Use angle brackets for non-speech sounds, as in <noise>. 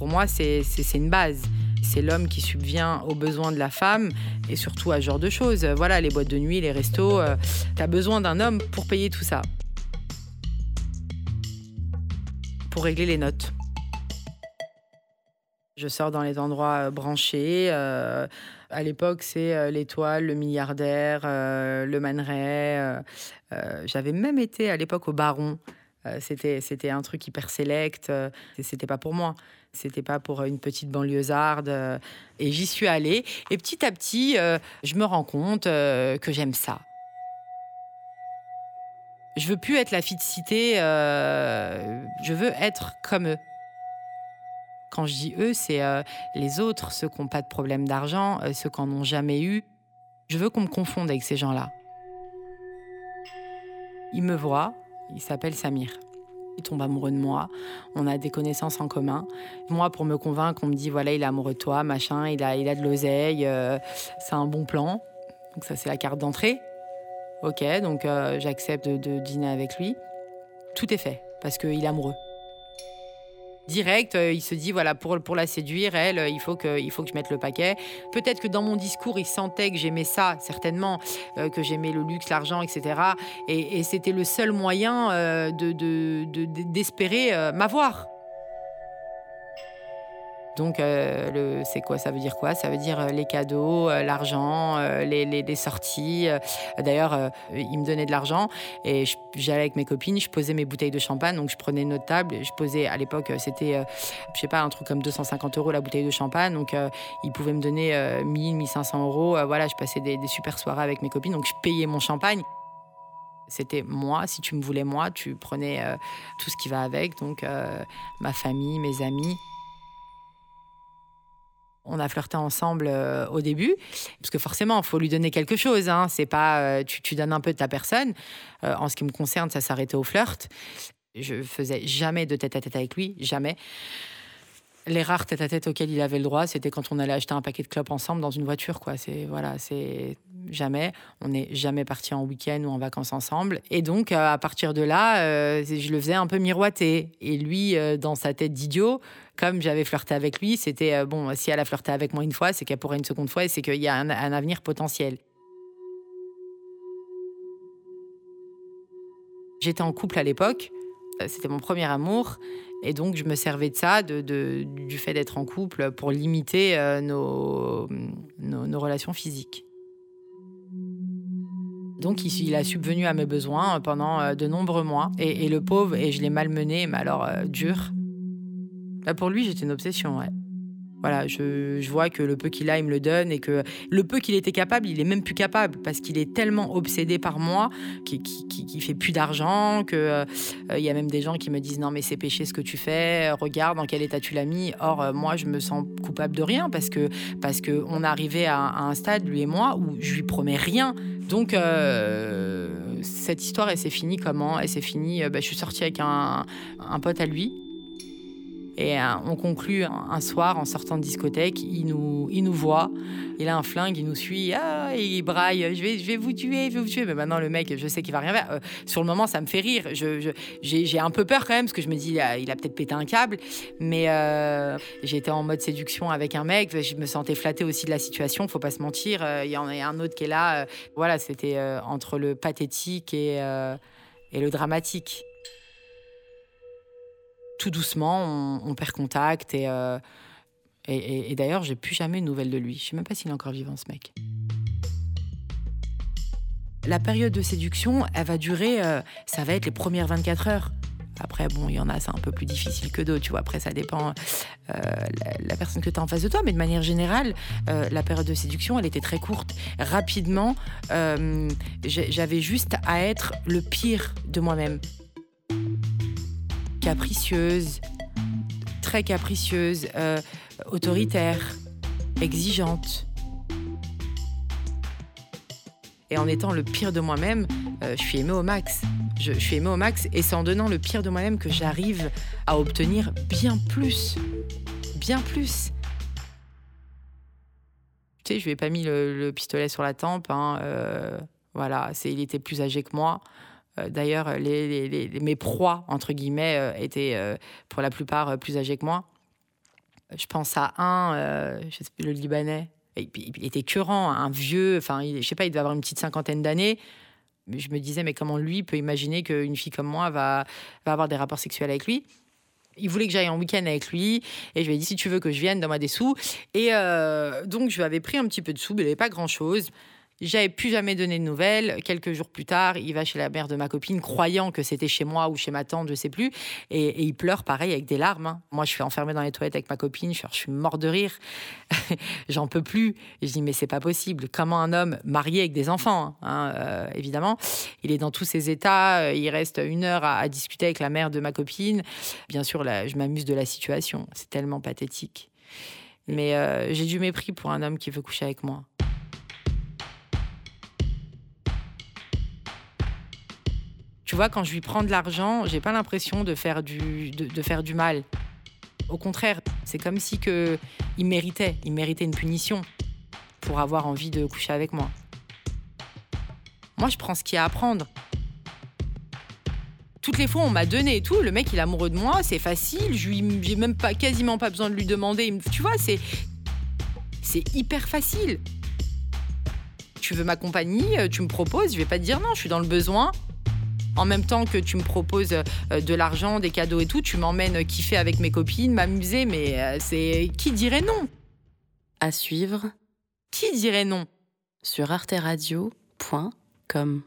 pour moi, c'est une base. C'est l'homme qui subvient aux besoins de la femme et surtout à ce genre de choses. Voilà, les boîtes de nuit, les restos. tu as besoin d'un homme pour payer tout ça. Pour régler les notes. Je sors dans les endroits branchés. À l'époque, c'est euh, l'étoile, le milliardaire, euh, le maneret. Euh, j'avais même été à l'époque au Baron. C'était, c'était un truc hyper select. c'était pas pour moi. C'était pas pour une petite banlieusarde. et j'y suis allée. Et petit à petit, je me rends compte que j'aime ça. Je veux plus être la fille de cité. je veux être comme eux. Quand je dis eux, c'est euh, les autres, ceux qui n'ont pas de problème d'argent, euh, ceux qui n'en ont jamais eu. Je veux qu'on me confonde avec ces gens-là. Il me voit, il s'appelle Samir. Il tombe amoureux de moi, on a des connaissances en commun. Moi, pour me convaincre, on me dit voilà, il est amoureux de toi, machin, il a, il a de l'oseille, euh, c'est un bon plan. Donc, ça, c'est la carte d'entrée. Ok, donc j'accepte de dîner avec lui. Tout est fait parce qu'il est amoureux direct. Euh, il se dit voilà pour pour la séduire, elle, euh, il faut que il faut que je mette le paquet. Peut-être que dans mon discours, il sentait que j'aimais ça, certainement, euh, que j'aimais le luxe, l'argent, etc. Et, c'était le seul moyen de d'espérer m'avoir. Donc, euh, c'est quoi? Ça veut dire quoi? Ça veut dire euh, les cadeaux, euh, l'argent, les, sorties. D'ailleurs, il me donnait de l'argent et j'allais avec mes copines, je posais mes bouteilles de champagne. Donc, je prenais notre table. Je posais, à l'époque, c'était, je sais pas, un truc comme 250 euros la bouteille de champagne. Donc, il pouvait me donner 1000, 1500 euros. voilà, je passais des super soirées avec mes copines. Donc, je payais mon champagne. C'était moi, si tu me voulais moi, tu prenais tout ce qui va avec, donc ma famille, mes amis. On a flirté ensemble euh, au début, parce que forcément, il faut lui donner quelque chose. Hein. C'est pas, euh, tu, donnes un peu de ta personne. Euh, en ce qui me concerne, ça s'arrêtait au flirt. Je faisais jamais de tête à tête avec lui, jamais. Les rares tête à tête auxquels il avait le droit, c'était quand on allait acheter un paquet de clopes ensemble dans une voiture, quoi. C'est voilà, c'est jamais. On n'est jamais parti en week-end ou en vacances ensemble. Et donc, à partir de là, je le faisais un peu miroiter. Et lui, dans sa tête d'idiot, comme j'avais flirté avec lui, c'était euh, bon, si elle a flirté avec moi une fois, c'est qu'elle pourrait une seconde fois et c'est qu'il y a un, avenir potentiel. J'étais en couple à l'époque, euh, c'était mon premier amour, et donc je me servais de ça, du fait d'être en couple, pour limiter euh, nos, relations physiques. Donc il, a subvenu à mes besoins pendant de nombreux mois, et, le pauvre, et je l'ai malmené, mais alors dur. Bah, pour lui, j'étais une obsession, ouais. Voilà, je, vois que le peu qu'il a, il me le donne et que le peu qu'il était capable, il est même plus capable parce qu'il est tellement obsédé par moi qu'il qui, fait plus d'argent, qu'il euh, il y a même des gens qui me disent non mais c'est péché ce que tu fais, regarde dans quel état tu l'as mis. Or euh, moi je me sens coupable de rien parce que parce que arrivé à, un stade lui et moi où je lui promets rien. Donc euh, cette histoire elle s'est finie comment? Elle s'est finie, bah, je suis sortie avec un, un pote à lui et euh, on conclut un soir en sortant de discothèque, il nous, il nous voit, il a un flingue, il nous suit, ah, il braille, je vais, je vais vous tuer, je vais vous tuer. Mais maintenant, le mec, je sais qu'il va rien faire. Euh, sur le moment, ça me fait rire. J'ai, un peu peur quand même, parce que je me dis, il a, peut-être pété un câble. Mais euh, j'étais en mode séduction avec un mec, je me sentais flattée aussi de la situation, faut pas se mentir. Il y en a un autre qui est là. voilà, c'était entre le pathétique et le dramatique tout doucement, on, perd contact. Euh, et, et, et d'ailleurs, j'ai plus jamais de nouvelles de lui. Je sais même pas s'il est encore vivant, ce mec. La période de séduction, elle va durer, euh, ça va être les premières 24 heures. Après, bon, il y en a, c'est un peu plus difficile que d'autres, tu vois. Après, ça dépend euh, la, personne que tu as en face de toi. Mais de manière générale, la période de séduction, elle était très courte. Rapidement, j'avais juste à être le pire de moi-même capricieuse, très capricieuse, euh, autoritaire, exigeante. Et en étant le pire de moi-même, euh, je suis aimée au max. Je, suis aimée au max et c'est en donnant le pire de moi-même que j'arrive à obtenir bien plus. Bien plus. Tu sais, je lui ai pas mis le, pistolet sur la tempe. Hein, euh, voilà, il était plus âgé que moi. Euh, d'ailleurs, mes proies, entre guillemets, euh, étaient euh, pour la plupart plus âgés que moi. Je pense à un, je le Libanais. Il, était curant, un vieux, enfin, je sais pas, il devait avoir une petite cinquantaine d'années. Je me disais, mais comment lui peut imaginer qu'une fille comme moi va, avoir des rapports sexuels avec lui? Il voulait que j'aille en week-end avec lui et je lui ai dit si tu veux que je vienne, donne-moi des sous. Et donc je lui avais pris un petit peu de sous, mais il n'y avait pas grand-chose. J'avais plus jamais donné de nouvelles. Quelques jours plus tard, il va chez la mère de ma copine, croyant que c'était chez moi ou chez ma tante, je sais plus. Et, il pleure pareil avec des larmes. Hein. Moi, je suis enfermée dans les toilettes avec ma copine. Je, suis mort de rire. <laughs> J'en peux plus. je dis mais c'est pas possible. Comment un homme marié avec des enfants, hein, hein, euh, évidemment, il est dans tous ses états. Il reste une heure à, discuter avec la mère de ma copine. Bien sûr, là, je m'amuse de la situation. C'est tellement pathétique. Mais euh, j'ai du mépris pour un homme qui veut coucher avec moi. Tu vois, quand je lui prends de l'argent, j'ai pas l'impression de faire du, de, faire du mal. Au contraire, c'est comme si que il méritait, il méritait une punition pour avoir envie de coucher avec moi. Moi, je prends ce qu'il y a à prendre. Toutes les fois, on m'a donné et tout. Le mec, il est amoureux de moi, c'est facile. Je j'ai même pas, quasiment pas besoin de lui demander. Tu vois, c'est, c'est hyper facile. Tu veux ma compagnie, euh, tu me proposes, je vais pas te dire non, je suis dans le besoin en même temps que tu me proposes euh, de l'argent, des cadeaux et tout, tu m'emmènes kiffer avec mes copines, m'amuser, mais euh, c'est qui dirait non? À suivre. Qui dirait non? Sur arteradio.com.